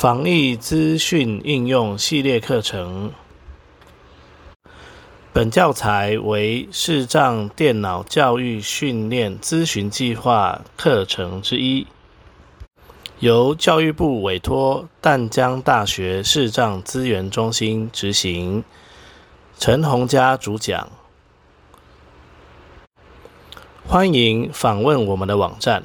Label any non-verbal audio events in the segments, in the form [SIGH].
防疫资讯应用系列课程。本教材为视障电脑教育训练咨询计划课程之一，由教育部委托淡江大学视障资源中心执行。陈洪佳主讲。欢迎访问我们的网站。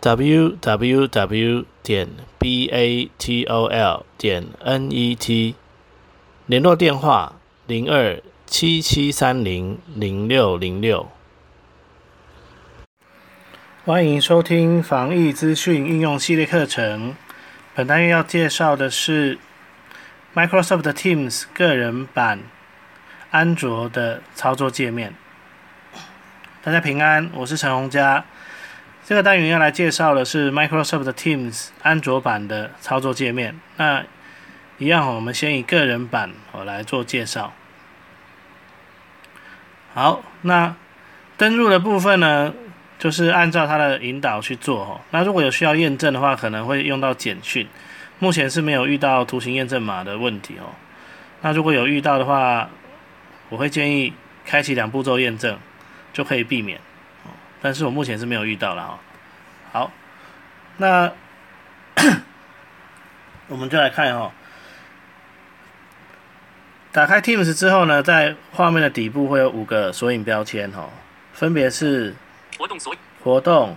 Www 点 batol 点 net，联络电话零二七七三零零六零六。欢迎收听防疫资讯应用系列课程。本单元要介绍的是 Microsoft Teams 个人版安卓的操作界面。大家平安，我是陈洪佳。这个单元要来介绍的是 Microsoft Teams 安卓版的操作界面。那一样，我们先以个人版我来做介绍。好，那登录的部分呢，就是按照它的引导去做哦。那如果有需要验证的话，可能会用到简讯。目前是没有遇到图形验证码的问题哦。那如果有遇到的话，我会建议开启两步骤验证，就可以避免。但是我目前是没有遇到了哈。好，那 [COUGHS] 我们就来看哈。打开 Teams 之后呢，在画面的底部会有五个索引标签哈，分别是活动索活动，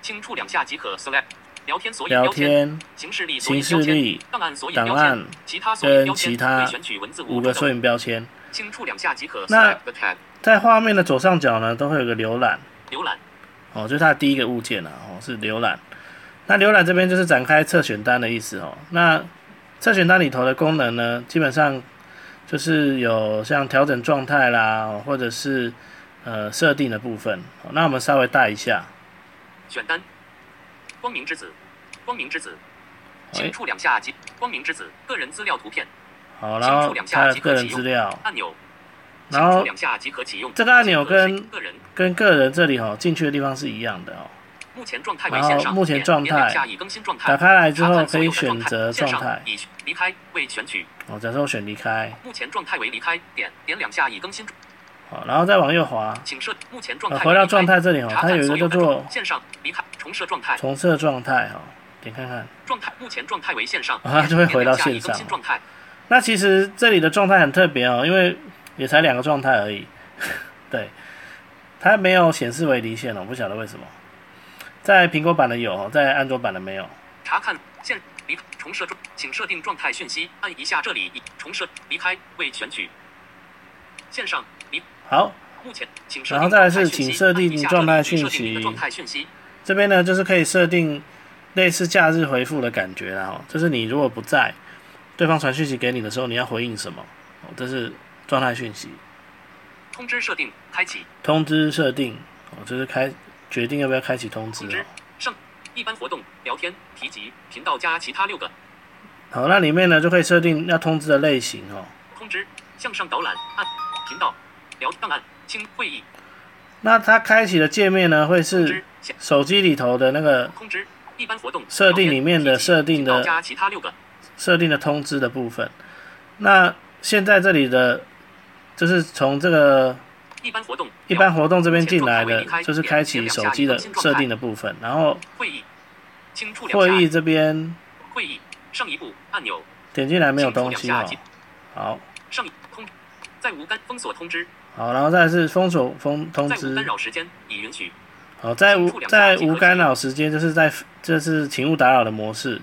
轻触两下即可 Select 聊天形式力形式力。档案索引档案。其他索引跟其他选取文字五个索引标签。轻触两下即可那 Select 在画面的左上角呢，都会有个浏览。浏览。哦，就是它的第一个物件啊，哦，是浏览。那浏览这边就是展开测选单的意思哦。那测选单里头的功能呢，基本上就是有像调整状态啦，或者是呃设定的部分。那我们稍微带一下。选单。光明之子。光明之子。哎轻触两下即光明之子个人资料图片。好，然后它的个人资料，按钮然后两下即可启用这个按钮跟个人。跟个人这里哈进去的地方是一样的哦。目前状态为然后线上目前状态点两下已更新状态。打开来之后可以选择状态。已离开未选取。哦，假设我选离开，目前状态为离开点点两下已更新。好，然后再往右滑，请设目前状呃，态回到状态这里哦，它有一个叫做线上离开重设状态。重设状态哈，点看看。状态目前状态为线上啊它就会回到线上。那其实这里的状态很特别哦，因为也才两个状态而已，[LAUGHS] 对，它没有显示为离线哦，我不晓得为什么。在苹果版的有哦，在安卓版的没有。查看线离重设状，请设定状态讯息，按一下这里重设离开未选取线上离好，目前请然后再来是请设定状态讯息设定你状态讯息这边呢就是可以设定类似假日回复的感觉啦哦，就是你如果不在，对方传讯息给你的时候，你要回应什么？哦，这是状态讯息。通知设定开启通知设定哦，就是开决定要不要开启通知通知哦。上一般活动聊天提及频道加其他六个好，那里面呢就可以设定要通知的类型哦。通知向上导览按频道聊档案轻会议那它开启的界面呢会是手机里头的那个通知一般活动设定里面的设定的加其他六个设定的通知的部分。那现在这里的，就是从这个一般活动一般活动这边进来的就是开启手机的设定的部分。然后会议会议这边会议上一步按钮点进来没有东西哦。好，上一通在无干封锁通知好，然后再是封锁封通知。扰时间已允许好，在无在无干扰时间，就是在这是请勿打扰的模式。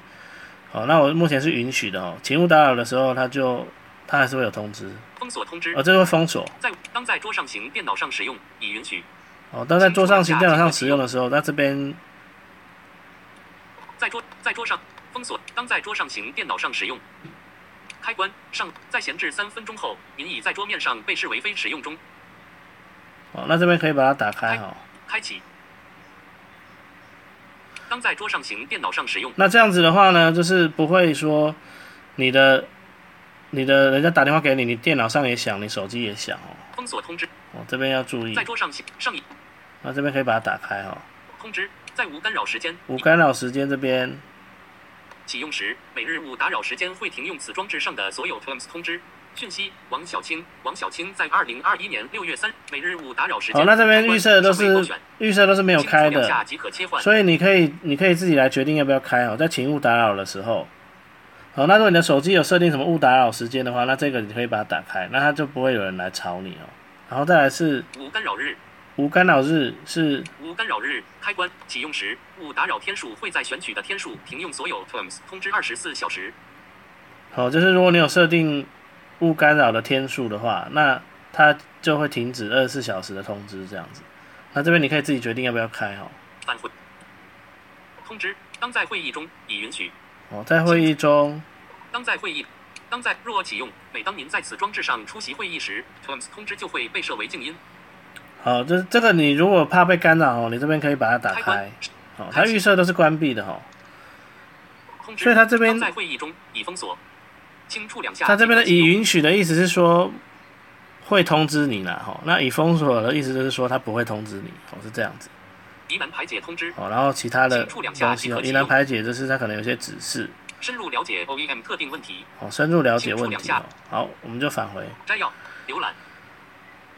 好，那我目前是允许的哦。请勿打扰的时候，它就它还是会有通知，封锁通知哦，这个会封锁。在当在桌上型电脑上使用已允许哦，当在桌上型电脑上使用的时候，那这边在桌在桌上封锁当在桌上型电脑上使用开关上在闲置三分钟后，您已在桌面上被视为非使用中。哦，那这边可以把它打开哈。开启。当在桌上型电脑上使用，那这样子的话呢，就是不会说你的你的人家打电话给你，你电脑上也响，你手机也响哦。封锁通知哦，这边要注意在。桌上上一那这边可以把它打开哈。通知在无干扰时间无干扰时间这边启用时，每日勿打扰时间会停用此装置上的所有 Teams 通知讯息。王小青，王小青在二零二一年六月三，每日勿打扰时间。好，那这边预设都是预设都是没有开的。所以你可以你可以自己来决定要不要开哦，在请勿打扰的时候。好，那如果你的手机有设定什么勿打扰时间的话，那这个你可以把它打开，那它就不会有人来吵你哦。然后再来是无干扰日，无干扰日，是无干扰日开关启用时，勿打扰天数会在选取的天数停用所有 terms 通知二十四小时。好，就是如果你有设定勿干扰的天数的话，那它就会停止二十四小时的通知这样子。那这边你可以自己决定要不要开哦。返回通知，当在会议中已允许。哦，在会议中，当在会议，当在若启用，每当您在此装置上出席会议时，Teams 通知就会被设为静音。好，这这个你如果怕被干扰哦，你这边可以把它打开好。哦，它预设都是关闭的哦。通知，所以它这边在会议中已封锁，轻触两下。它这边的已允许的意思是说会通知你啦，哈。那已封锁的意思就是说它不会通知你，哦，是这样子。疑难排解通知，哦，然后其他的东西哦，疑难排解就是它可能有些指示，深入了解 OEM 特定问题。哦，深入了解问题哦。好，我们就返回。摘要，浏览，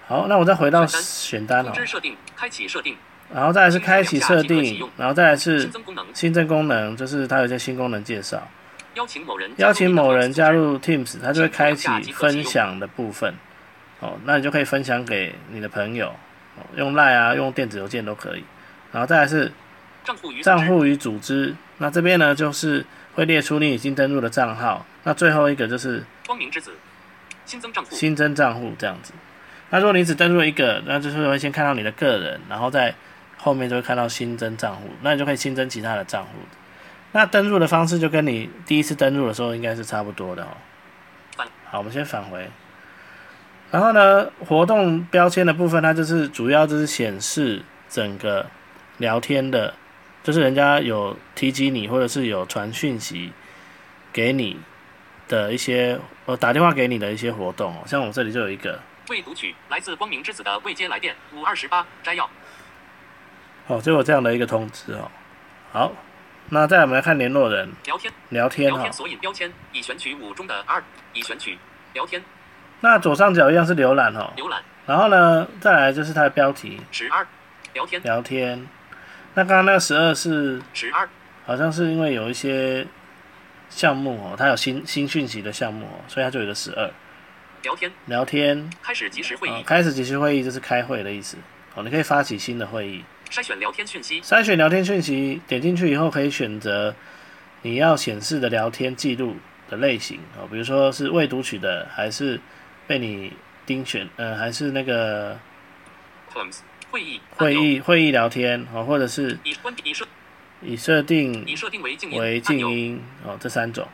好，那我再回到选单选单哦通，知设定，开启设定，然后再来是开启设定然后再来是新增功能，新增功能，就是它有一些新功能介绍。邀请某人邀请某人加入入 Teams，它就会开启分享的部分。哦，那你就可以分享给你的朋友，哦，用 Line 啊，用电子邮件都可以。然后再来是账户与组织那这边呢就是会列出你已经登录的账号。那最后一个就是光明之子，新增账户，新增账户这样子。那如果你只登录一个，那就是会先看到你的个人，然后在后面就会看到新增账户，那你就可以新增其他的账户。那登录的方式就跟你第一次登录的时候应该是差不多的哦。好，我们先返回。然后呢，活动标签的部分，它就是主要就是显示整个聊天的，就是人家有提及你，或者是有传讯息给你的一些，呃，打电话给你的一些活动哦。像我这里就有一个，未读取来自光明之子的未接来电，五二十八摘要，哦，就有这样的一个通知哦。好，那再来我们来看联络人聊天，聊天哦聊天。索引标签已选取五中的二，已选取聊天那左上角一样是浏览哦。浏览然后呢，再来就是它的标题十二，聊天聊天。那刚刚那个十二是十二，好像是因为有一些项目哦，它有新新讯息的项目哦，所以它就有个十二。聊天。聊天。开始即时会哦议，开始即时会议就是开会的意思。哦，你可以发起新的会议。筛选聊天讯息，筛选聊天讯息，点进去以后可以选择你要显示的聊天记录的类型。哦，比如说是未读取的，还是被你盯选，呃，还是那个会议会议会议聊天哦，或者是以关闭已设以设定以设定为静音为静音哦，这三种。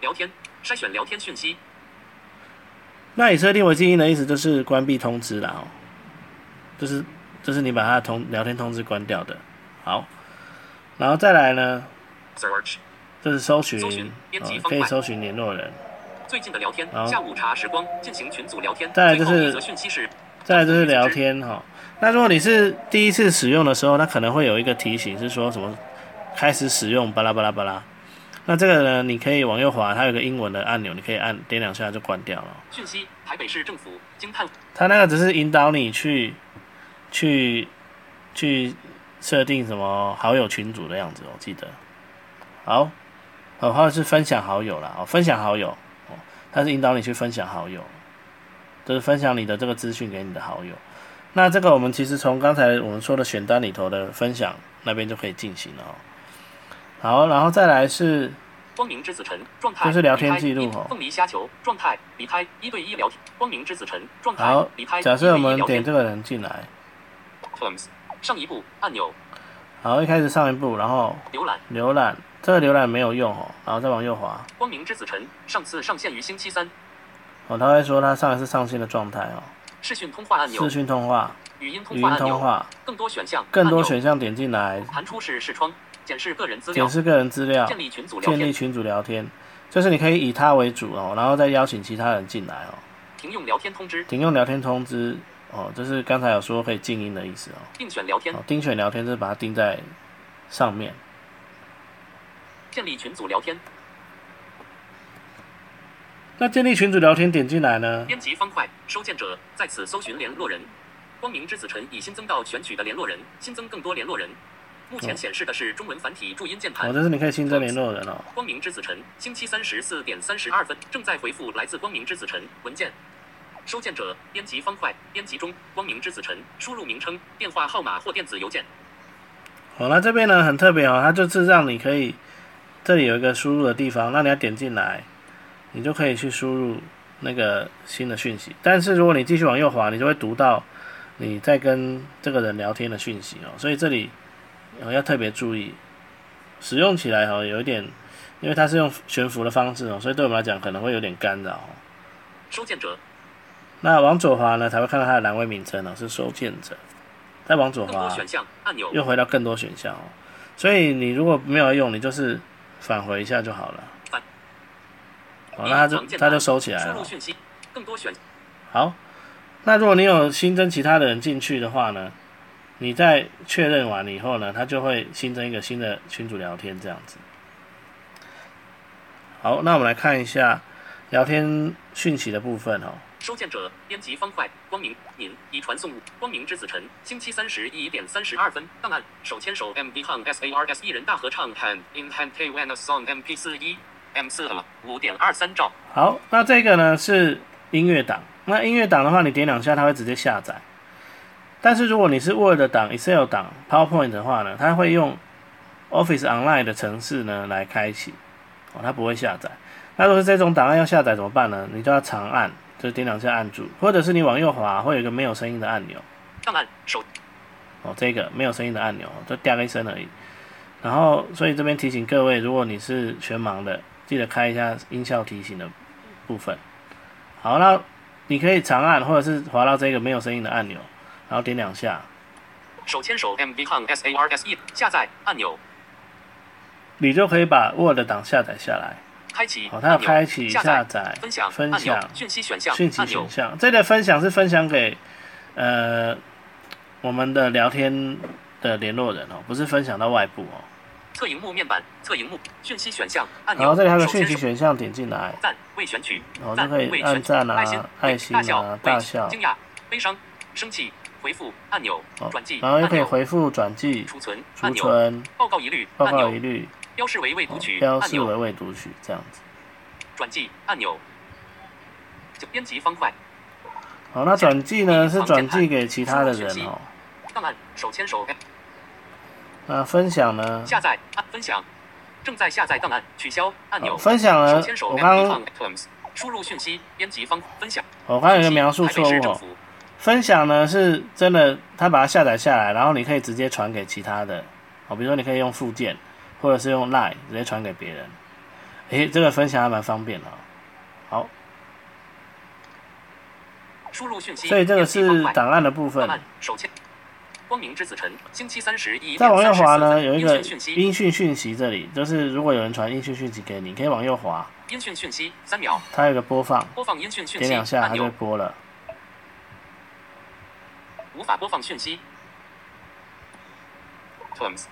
聊天筛选聊天讯息，那以设定为静音的意思就是关闭通知了哦，就是就是你把它的通聊天通知关掉的。好，然后再来呢，search。就是搜寻，搜寻编辑哦可以搜寻联络人。最近的聊天，下午茶时光进行群组聊天，再来就是再来就是聊天哈、那如果你是第一次使用的时候，它可能会有一个提醒是说什么开始使用巴拉巴拉巴拉。那这个呢，你可以往右滑，它有个英文的按钮，你可以按点两下就关掉了。讯息，台北市政府惊叹它那个只是引导你去去去设定什么好友群组的样子，我记得。好，哦，或者是分享好友啦，哦，分享好友，哦，它是引导你去分享好友，就是分享你的这个资讯给你的好友。那这个我们其实从刚才我们说的选单里头的分享那边就可以进行了哦。好，然后再来是光明之子晨状态，就是聊天记录哦凤梨虾球状态离开一对一聊天，光明之子晨状态好离开，假设我们点这个人进来，Teams 上一步按钮好，一开始上一步，然后浏览，浏览，这个浏览没有用哦，然后再往右滑，光明之子晨上次上线于星期三，哦，他会说他上一次上线的状态哦，视讯通话按钮。视，讯通话、语音通语音话按钮，通话，更多选项，更多选项点进来，弹出式视窗，显示个人资料。显示个人资料，建立群组聊天，建立群组聊天，就是你可以以他为主哦，然后再邀请其他人进来哦，停用聊天通知，停用聊天通知。哦，就是刚才有说可以静音的意思哦，定选聊天。哦，，盯选聊天就是把它盯在上面，建立群组聊天，那建立群组聊天点进来呢？编辑方块，收件者在此搜寻联络人。光明之子晨已新增到选取的联络人，新增更多联络人。目前显示的是中文繁体注音键盘。哦，这是你可以新增联络人哦。光明之子晨，星期三十四点三十二分，正在回复来自光明之子晨文件。收件者编辑方块，编辑中，光明之子晨，输入名称、电话号码或电子邮件。好，那这边呢很特别哦，它就是让你可以，这里有一个输入的地方，那你要点进来，你就可以去输入那个新的讯息。但是如果你继续往右滑，你就会读到你在跟这个人聊天的讯息哦，所以这里哦要特别注意，使用起来哦有一点，因为它是用悬浮的方式哦，所以对我们来讲可能会有点干扰哦。收件者那往左滑呢，才会看到它的栏位名称哦，是收件者。再往左滑，选项按钮，又回到更多选项哦。所以你如果没有用，你就是返回一下就好了。返好，那他就他就收起来了好，那如果你有新增其他的人进去的话呢，你在确认完以后呢，他就会新增一个新的群组聊天这样子。好，那我们来看一下聊天讯息的部分哦。收件者编辑方块，光明您已传送光明之子晨，星期三十一点三十二分，档案手牵手 M B 杠 S A R S 一人大合唱 Hand in Hand Taiwan a Song M P 四一 M 四了五点二三兆。好，那这个呢是音乐档。那音乐档的话，你点两下它会直接下载。但是如果你是 Word 档、Excel 档、PowerPoint 的话呢，它会用 Office Online 的程式呢来开启，哦，它不会下载。那如果是这种档案要下载怎么办呢？你就要长按，就是点两下按住，或者是你往右滑，会有一个没有声音的按钮。档案手哦，这个没有声音的按钮，就掉一声而已。然后，所以这边提醒各位，如果你是全盲的，记得开一下音效提醒的部分。好，那你可以长按，或者是滑到这个没有声音的按钮，然后点两下，手牵手 M B 杠 S A R S E 下载按钮，你就可以把 Word 档下载下来。开启好，它要开启下下载、分享分享、讯息选项讯息选项。这个分享是分享给呃我们的聊天的联络人哦，不是分享到外部哦。侧荧幕面板侧荧幕讯息选项按钮，然后这里还有个讯息选项，点进来，赞未选取，然后就可以按赞啊爱心爱心大笑大笑惊讶悲伤生气回复按钮哦转寄然后又可以回复转寄、储存储存、报告一律报告一律、标示为未读取标示为未读取这样子。转寄按钮就编辑方块好，那转寄呢是转寄给其他的人哦。档案手牵手那分享呢？下载按分享正在下载档案取消按钮。哦分享呢手手我刚刚输入讯息编辑方分享。我刚刚有个描述错误分享呢是真的，他把它下载下来，然后你可以直接传给其他的，哦，比如说你可以用附件，或者是用 Line 直接传给别人。诶，这个分享还蛮方便的、哦。好，输入讯息所以这个是档案的部分光明之子晨星期三十一再往右滑呢，有一个音讯讯息这里就是如果有人传音讯讯息给你，可以往右滑，音讯讯息三秒它有个播放，播放音讯讯息点两下它就会播了。无法播放讯息 Terms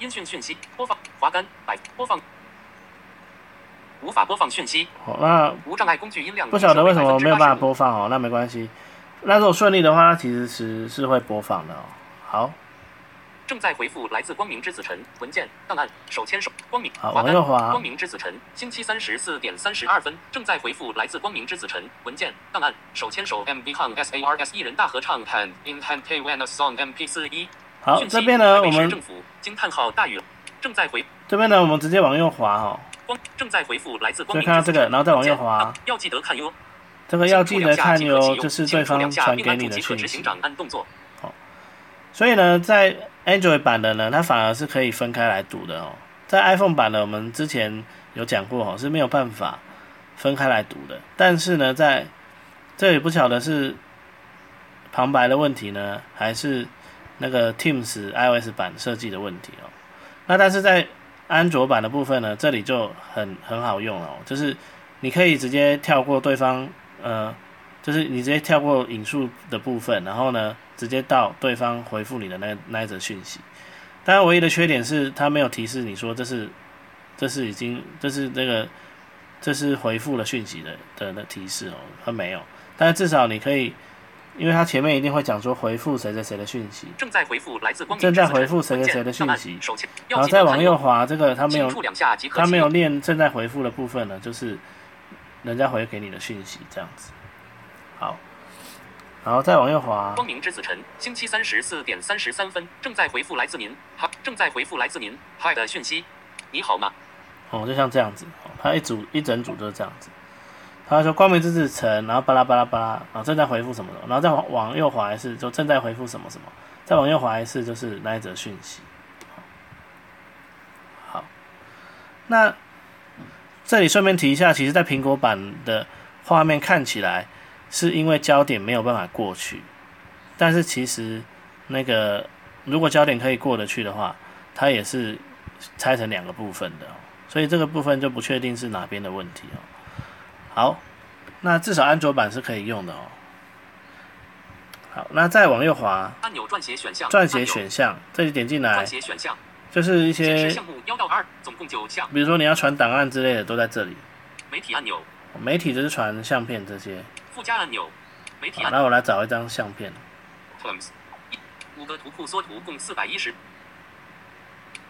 音讯讯息播放滑杆摆播放无法播放讯息好，那无障碍工具音量不晓得为什么没有办法播。播放哦，那没关系。那如果顺利的话，它其实是是会播放的哦。好，正在回复来自光明之子晨文件档案手牵手光明好滑杆往右滑光明之子晨星期三十四点三十二分正在回复来自光明之子晨文件档案手牵手 M B 杠 S A R S 一人大合唱 Hand in Hand Taiwan a Song M P 四一好，这边呢，北我们市政府惊叹号大雨正在回这边呢，我们直接往右滑哦。光正在回复来自光明之子晨看到这个然后再往右文件滑要记得看哟。这个要记得看哟，轻触两下即可启用就是轻对方触两下并传给你按住即可的讯息。所以呢，在 Android 版的呢，它反而是可以分开来读的哦。在 iPhone 版的，我们之前有讲过哦，是没有办法分开来读的。但是呢，在这里不晓得是旁白的问题呢，还是那个 Teams iOS 版设计的问题哦。那但是在安卓版的部分呢，这里就很很好用了哦，就是你可以直接跳过对方，呃，就是你直接跳过引述的部分，然后呢，直接到对方回复你的那那一则讯息。当然，唯一的缺点是它没有提示你说这是这是已经这是那个这是回复了讯息的的的提示哦，它没有，但是至少你可以，因为它前面一定会讲说回复谁谁谁的讯息，正在回复来自光明正在回复谁谁谁的讯息。然后再往右滑，这个它没有轻触两下即可它没有启动练正在回复的部分呢，就是人家回给你的讯息这样子。好，然后再往右滑，光明之子晨，星期三十四点三十三分，正在回复来自您，哈，正在回复来自您。嗨的讯息，你好吗？哦，就像这样子，哦，它一组一整组就是这样子。他说光明之子晨，然后巴拉巴拉巴拉，然后正在回复什么的，然后再往往右滑一次，就正在回复什么什么，再往右滑一次就是那一则讯息。好，那这里顺便提一下，其实在苹果版的画面看起来是因为焦点没有办法过去，但是其实那个如果焦点可以过得去的话，它也是拆成两个部分的、哦，所以这个部分就不确定是哪边的问题哦。好，那至少安卓版是可以用的哦。好，那再往右滑，按钮撰写选项，撰写选项，这里点进来撰写选项，就是一些，项目幺到二，总共九项。比如说你要传档案之类的都在这里。媒体按钮，媒体就是传相片这些。附加按钮，媒体那我来找一张相片。Terms，一五个图库缩图共四百一十。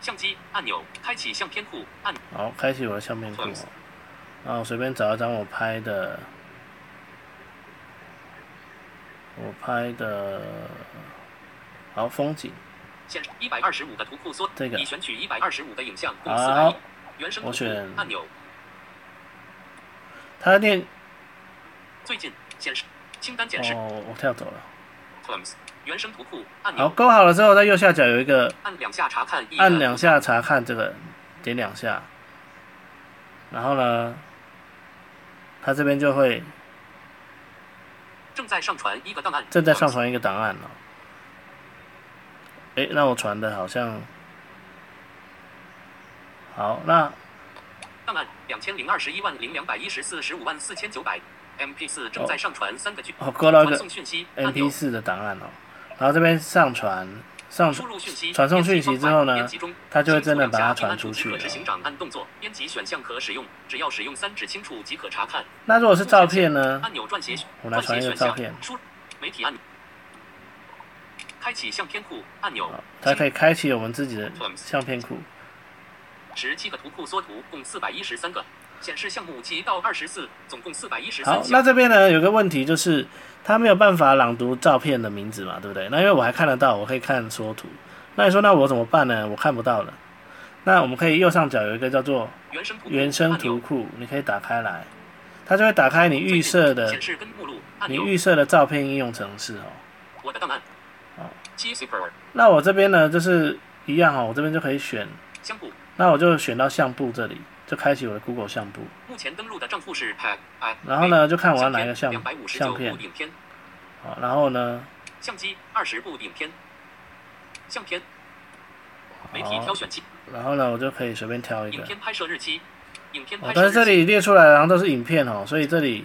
相机按钮，开启相片库按好，开启我的相片库哦。然后随便找一张我拍的，我拍的，好风景。显示一百二十五个图库缩，这个已选取一百二十五个影像，共四百一。原生图库我选按钮，它念最近显示清单显示哦，我跳走了。Terms，原生图库按好，勾好了之后，在右下角有一个按两下查看一按两下查看这个，点两下，然后呢，它这边就会正在上传一个档案，正在上传一个档案了。诶，那我传的好像好，那档案两千零二十一万零两百一十四十五万四千九百，MP 四正在上传三个 G，哦勾到一个 MP 四的档案哦，然后这边上传上输入讯息，传送讯息之后呢它就会真的把它传出去了。执行长按动作，编辑选项可使用，只要使用三指轻触即可查看。那如果是照片呢？按钮撰写，我来传一个照片。输媒体按钮，开启相片库按钮。好，它可以开启我们自己的相片库。十七个图库缩图，共四百一十三个，显示项目七到二十四，总共四百一十好，那。这边呢有个问题就是它没有办法朗读照片的名字嘛，对不对？那因为我还看得到，我可以看缩图。那你说那我怎么办呢？我看不到了。那我们可以右上角有一个叫做原生图库原生图库，你可以打开来，它就会打开你预设的显示跟目录，你预设的照片应用程式哦。我的档案好。七 super 那我这边呢就是一样哦，我这边就可以选，相簿，那我就选到相簿这里，就开启我的 Google 相簿，目前登录的账户是 I。然后呢就看我要哪一个相两百五十九相片。部影片，好，然后呢，相机二十部影片，相片，媒体挑选器，然后呢我就可以随便挑一个。影片拍摄日期，影片哦拍，摄日期，但是这里列出来然后都是影片哦，所以这里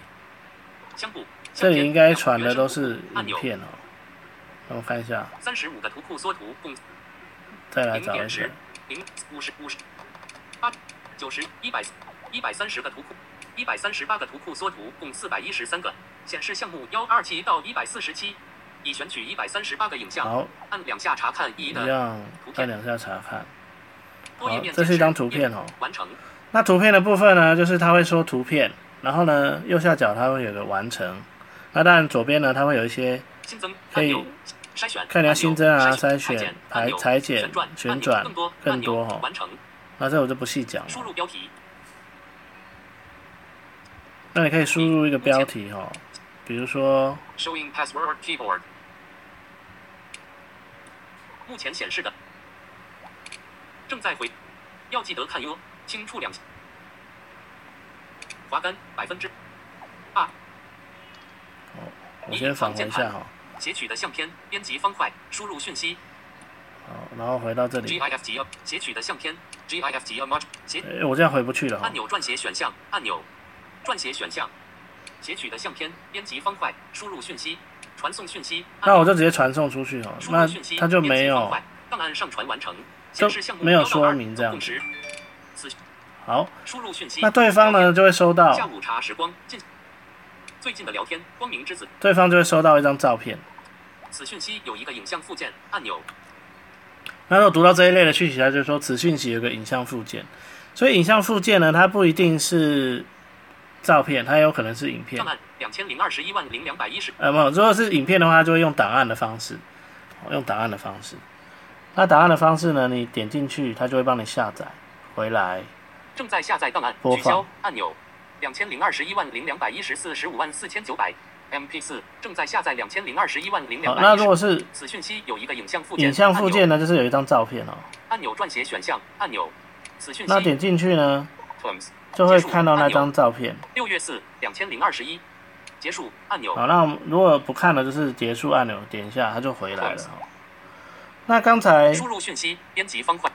相簿，这里应该传的都是影片哦。那我看一下，三十五个图库缩图，共再来找一下。零五十五十八九十一百一百三十个图库，一百三十八个图库缩图，共四百一十三个，显示项目幺二七到一百四十七，已选取一百三十八个影像，好，按两下查看一的图片按两下查看。好这是一张图片哦完成，那图片的部分呢，就是它会说图片，然后呢右下角它会有个完成，那当然左边呢它会有一些新增可以筛选，看你要新增啊、筛选、排裁剪旋转、旋转更多更多哦。完成，那这我就不细讲了。输入标题，那你可以输入一个标题哈、比如说 Showing password keyboard。目前显示的正在回，要记得看哟，轻触两下。滑杆百分之二，我先返回一下哈、截取的相片，编辑方块，输入讯息好，然后回到这里，，GIF 级截取的相片，GIF 级 image 截诶我这样回不去了按。钮撰写选项按钮，撰写选项，截取的相片，编辑方块，输入讯息，传送讯息。那我就直接传送出去了，那它就没有档案上传完成，就显示项目没有1到2说明这样好，输入讯息。那对方呢就会收到，下午茶时光近最近的聊天，光明之子。对方就会收到一张照片。此讯息有一个影像附件按钮。那如果读到这一类的讯息，它就说此讯息有个影像附件。所以影像附件呢，它不一定是照片，它有可能是影片。档案两千零二十一万零两百一十。呃，没有，如果是影片的话，就会用档案的方式，用档案的方式。那档案的方式呢，你点进去，它就会帮你下载回来。正在下载档案，取消按钮。两千零二十一万零两百一十四十五万四千九百。MP 四正在下载两千零二十一万零两百。那如果是此讯息有一个影像附件，影像附件呢，就是有一张照片哦。按钮撰写选项按钮。此讯息。那点进去呢，就会看到那张照片。六月四两千零二十一。结束按钮。好，那如果不看了，就是结束按钮，点一下它就回来了。那刚才输入讯息编辑方块。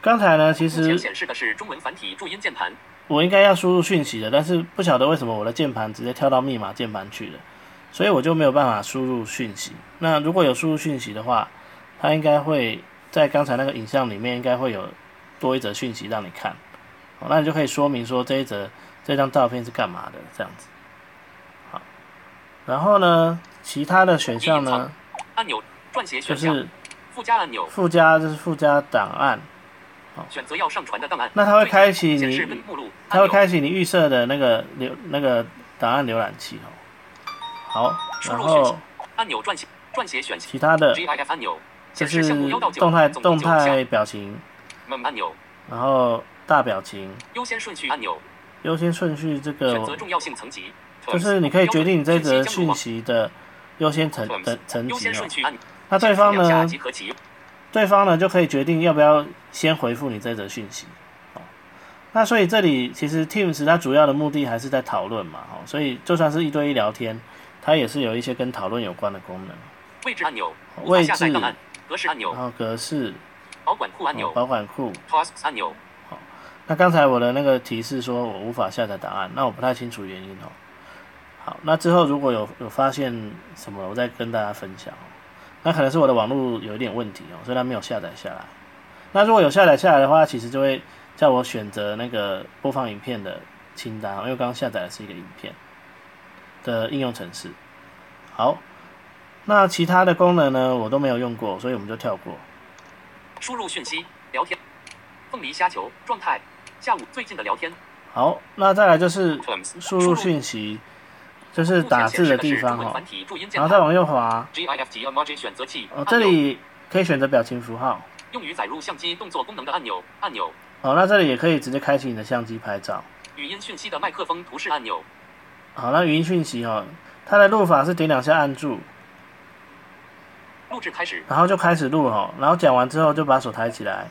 刚才呢，其实显示的是中文繁体注音键盘。我应该要输入讯息的，但是不晓得为什么我的键盘直接跳到密码键盘去了，所以我就没有办法输入讯息。那如果有输入讯息的话，它应该会在刚才那个影像里面应该会有多一则讯息让你看，好，那你就可以说明说这一则这张照片是干嘛的这样子。好，然后呢，其他的选项呢？按钮撰写选项。就是附加按钮。附加就是附加档案。选择要上传的档案，那它会开启你，它会开启你预设的那个浏那个档案浏览器哦。好，然后按钮撰写撰写选其他的按钮，就是动态动态表情。按钮，然后大表情。优先顺序按钮，优先顺序这个选择重要性层级，就是你可以决定你这则讯息的优先层的层级哦。那对方呢？对方呢就可以决定要不要先回复你这则讯息，哦，那所以这里其实 Teams 它主要的目的还是在讨论嘛，哦，所以就算是一对一聊天，它也是有一些跟讨论有关的功能。位置按钮，位置，格式按钮，然后格式，保管库按钮，保管库，Tasks 按钮。好，那刚才我的那个提示说我无法下载答案，那我不太清楚原因哦。好，那之后如果有有发现什么，我再跟大家分享。那可能是我的网络有一点问题哦，所以它没有下载下来。那如果有下载下来的话，其实就会叫我选择那个播放影片的清单，因为刚刚下载的是一个影片的应用程式。好，那其他的功能呢，我都没有用过，所以我们就跳过。输入讯息，聊天，凤梨虾球状态，下午最近的聊天。好，那再来就是输入讯息。就是打字的地方哦，然后再往右滑。选择器哦，这里可以选择表情符号。用于载入相机动作功能的按钮，按钮。哦，那这里也可以直接开启你的相机拍照。语音讯息的麦克风图示按钮。好，那语音讯息哦，它的录法是点两下按住。录制开始。然后就开始录哈，然后讲完之后就把手抬起来。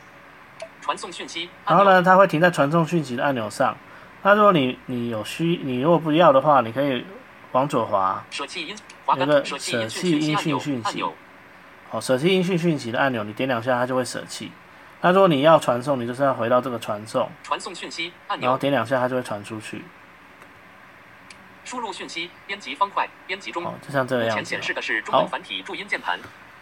传送讯息。然后呢，它会停在传送讯息的按钮上。那如果你你有需，你如果不要的话，你可以。往左滑，有个舍弃音讯讯息，好，舍弃音讯讯息的按钮，你点两下它就会舍弃。那如果你要传送，你就是要回到这个传送，传送讯息按钮，然后点两下它就会传出去。输入讯息，编辑方块，编辑中，就像这个样子。目前显示的是中文繁体注音键盘，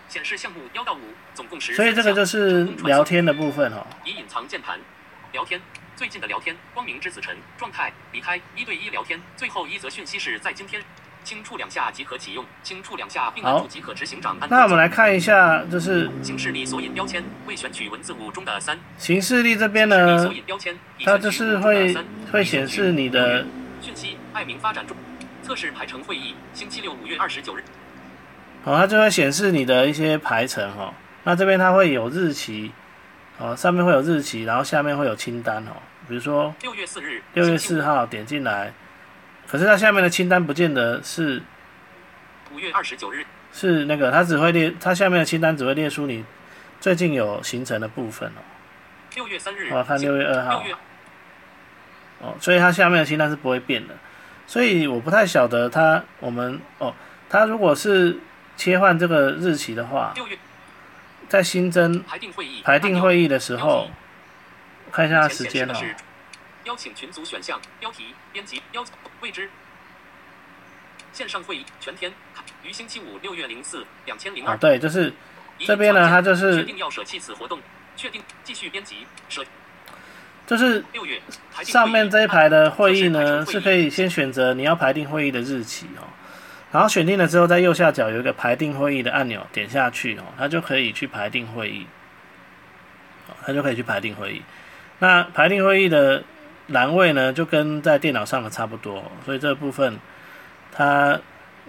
显示项目幺到五，总共十。所以这个就是聊天的部分哈。已隐藏键盘，聊天。最近的聊天，光明之子晨状态离开一对一聊天，最后一则讯息是在今天，轻触两下即可启用，轻触两下并按住即可执行长按。那我们来看一下，就是形式力索引标签未选取文字五中的三。形式力这边呢，它就是会会显示你的讯息。爱明发展中，测试排程会议，星期六五月二十九日。好，它就会显示你的一些排程哈。那这边它会有日期。哦，上面会有日期，然后下面会有清单哦。比如说六月四日，六月四号点进来，可是它下面的清单不见得是五月二十九日，是那个它只会列，它下面的清单只会列出你最近有行程的部分哦。六月三日，我看六月二号，哦，所以它下面的清单是不会变的，所以我不太晓得它我们哦，它如果是切换这个日期的话。六月在新增排定会议的时候，看一下时间哦。邀请群组选项标题编辑邀未知线上会议全天于星期五六月零四两千零二。对，就是这边呢，它就是确定要舍弃此活动，确定继续编辑舍。就是六月上面这一排的会议呢，是可以先选择你要排定会议的日期哦，然后选定了之后，在右下角有一个排定会议的按钮，点下去哦，它就可以去排定会议，哦它就可以去排定会议。那排定会议的栏位呢，就跟在电脑上的差不多哦，所以这部分它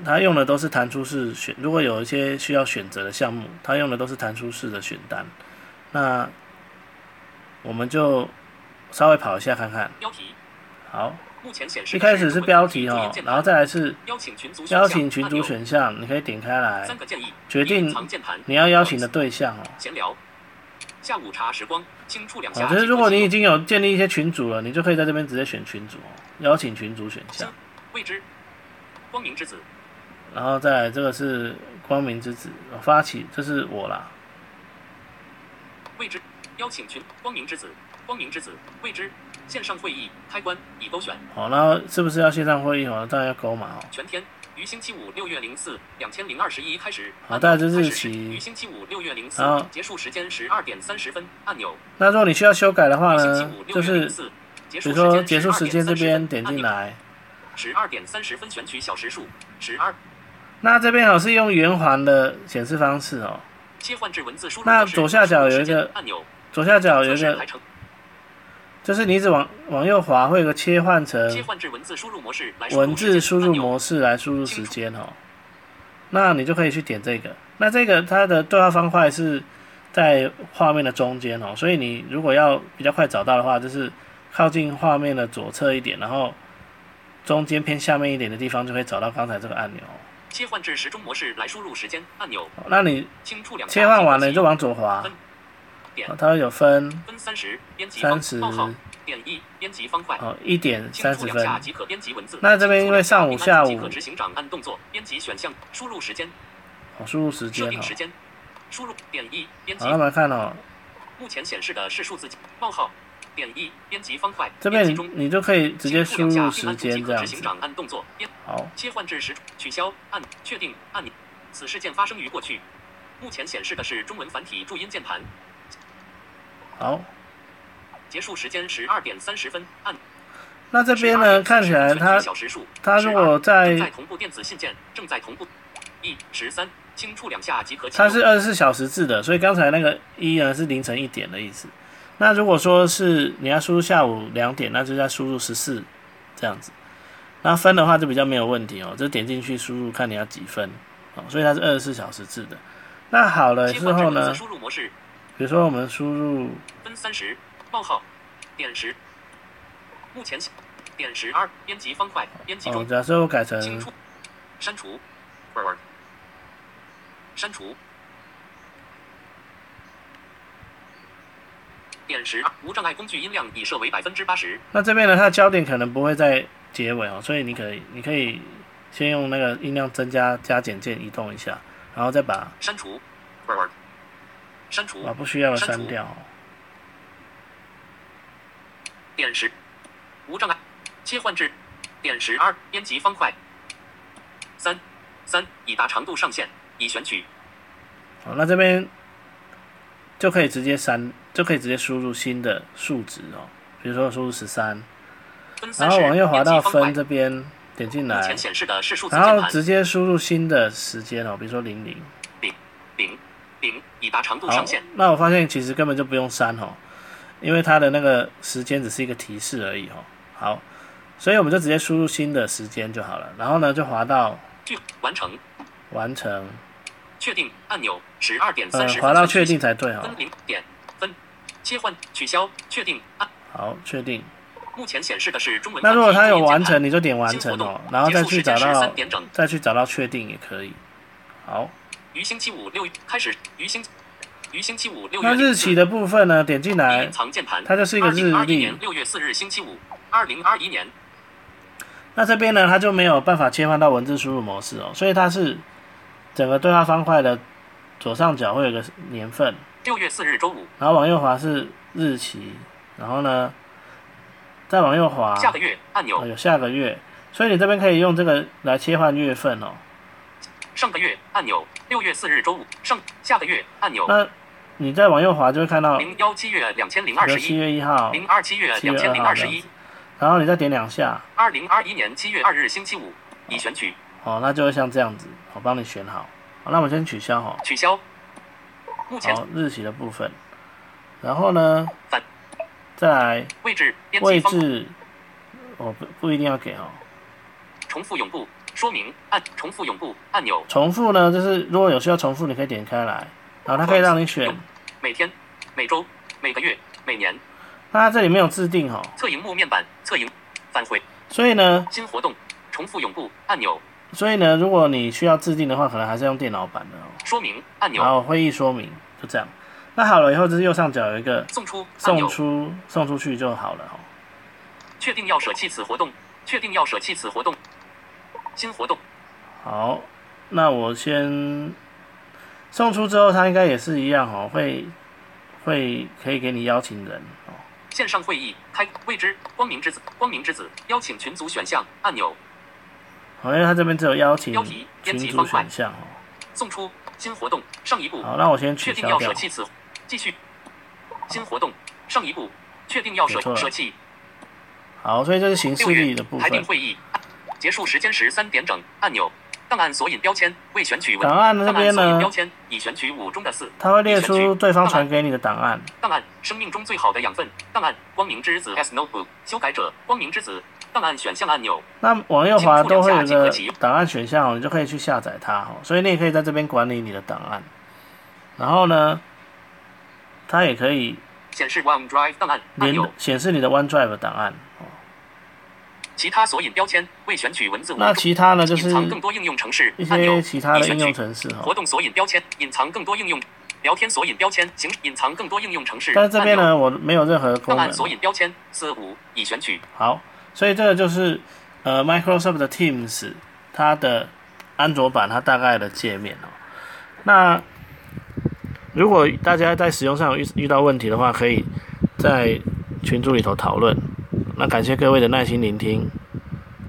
它用的都是弹出式选，如果有一些需要选择的项目，它用的都是弹出式的选单。那我们就稍微跑一下看看。标题好，一开始是标题哦，然后再来是邀请群组选项你可以点开来三，个建议决定你要邀请的对象哦。闲聊下午茶时光轻触两好，下就是如果你已经经有建立一些群组了，你就可以在这边直接选群组哦，邀请群组选项，未知光明之子然后再来这个是光明之子哦发起，这是我啦。未知邀请群光明之子光明之子未知线上会议开关已勾选好，那是不是要线上会议好？当然要勾嘛哦。全天于星期五六月零四两千零二十一开始。好大家就是开始日期于星期五六月零四结束时间十二点三十分按钮。那如果你需要修改的话呢就是比如说结束时间这边点进来。十二点三十分选取小时数，十二那这边哦是用圆环的显示方式哦。切换至文字输入那左下角有一个按钮，左下角有一个就是你一直往往右滑，会有个切换成切换至文字输入模式来文字输入模式来输入时间哦。那你就可以去点这个。那这个它的对话方块是在画面的中间哦，所以你如果要比较快找到的话，就是靠近画面的左侧一点，然后中间偏下面一点的地方就可以找到刚才这个按钮哦。切换至时钟模式来输入时间按钮，那你切换完了你就往左滑分，它会有分分三十编辑方30冒号点一编辑方块。哦一点轻三十分。触两下即可编辑文字。那这边因为上午下午执行长按动作，编辑选项，输入时间，哦，输入时设间哦。定时间，输入点一编辑好，那我们来看哦，目前显示的是数字冒号点一编辑方块。这边你你就可以直接输入时间这样好，切换至时取消按确定按钮。此事件发生于过去。目前显示的是中文繁体注音键盘。好，结束时间十二点三十分按。那这边呢，看起来它它如果正在在同步电子信件，正在同步。一十三，轻触两下即可它。是二十四小时制的，所以刚才那个一呢是凌晨一点的意思。那如果说是你要输入下午两点，那就在输入十四这样子。那分的话就比较没有问题哦，就点进去输入看你要几分哦，所以它是二十四小时制的。那好了之后呢比如说我们输入分三十冒号点十。目前点十二编辑方块编辑哦，中，假设我改成清除删除删除。点十二无障碍工具音量已设为百分之八十。那这边呢，它的焦点可能不会在结尾哦，所以你可以你可以先用那个音量增加加减键移动一下，然后再把删除删除把不需要的删除掉哦。点十无障碍切换至点十二编辑方块三三已达长度上限，已选取好，那这边就可以直接删，就可以直接输入新的数值哦，比如说输入十三，然后往右滑到分这边点进来然后直接输入新的时间哦，比如说零零。零零已达长度上限，，那我发现其实根本就不用删哦，因为它的那个时间只是一个提示而已哦。好，所以我们就直接输入新的时间就好了，然后呢就滑到完成完成，确定按钮，十二点呃三十，滑到确定才对哦。分零点分切换取消确定按。好，确定。目前显示的是中文那如果它有完成，你就点完成哦，然后再去找到13点整再去找到确定也可以。好，于星期五六开始，于星于星期五六月那日期的部分呢，点进来隐，藏键盘，它就是一个日二历年六月四日星期五，二零二一年。那这边呢，它就没有办法切换到文字输入模式哦，所以它是整个对话方块的左上角会有个年份，六月四日周五，然后往右滑是日期，然后呢，再往右滑，下个月按钮哦，有下个月，所以你这边可以用这个来切换月份哦。上个月按钮，六月四日周五，上下个月按钮，那你再往右滑就会看到零幺七月两千零二十一七，月一号，零二七月两千零二十一然后你再点两下，二零二一年七月二日星期五，已选取，哦，那就会像这样子，我帮你选好。好，那我们先取消哈。取消。目前好，日期的部分，然后呢反，再来位置位置，我不不一定要给哦。重复永不说明按重复永不按钮，重复呢，就是如果有需要重复，你可以点开来，然后它可以让你选。每天、每周、每个月、每年。那它这里没有自定哦，侧荧幕面板侧荧返回所以呢，新活动重复永不按钮所以呢，如果你需要自定的话，可能还是用电脑版的哦。说明按钮然后会议说明就这样。那好了以后，就是右上角有一个送出按送，出送出去就好了哦。确定要舍弃此活动，确定要舍弃此活动。新活动。好，那我先送出之后，他应该也是一样哦，会会可以给你邀请人哦。线上会议开未知光明之子光明之子邀请群组选项按钮。好，因为它这边只有邀请标题编群组辑选项哦。送出新活动上一步。好，那我先确定。要舍弃此。继续。新活动上一步。确定要舍舍弃。好，所以这是形式六月力的部分。排定会议结束时间十三点整按钮档案索引标签未选取文档案呢索引标，签已选取五中的四它会列出对方传给你的档案。档案生命中最好的养分档案光明之子 S Notebook 修改者光明之子档案选项按钮那往右滑都会有即档案选项哦，你就可以去下载它哦。所以你也可以在这边管理你的档案。然后呢，它也可以显示 OneDrive 档案按连钮显示你的 OneDrive 档案。哦其他索引标签未选取文字五那其他呢，就是隐藏更多应用程式一按钮些其他的应用程式哦。活动索引标签隐藏更多应用聊天索引标签行隐藏更多应用程式但是这边呢，我没有任何功能档案。索引标签四五已选取好，所以这个就是呃 Microsoft 的 Teams 它的安卓版它大概的界面哦。那如果大家在使用上有遇遇到问题的话，可以在群组里头讨论。那感谢各位的耐心聆听。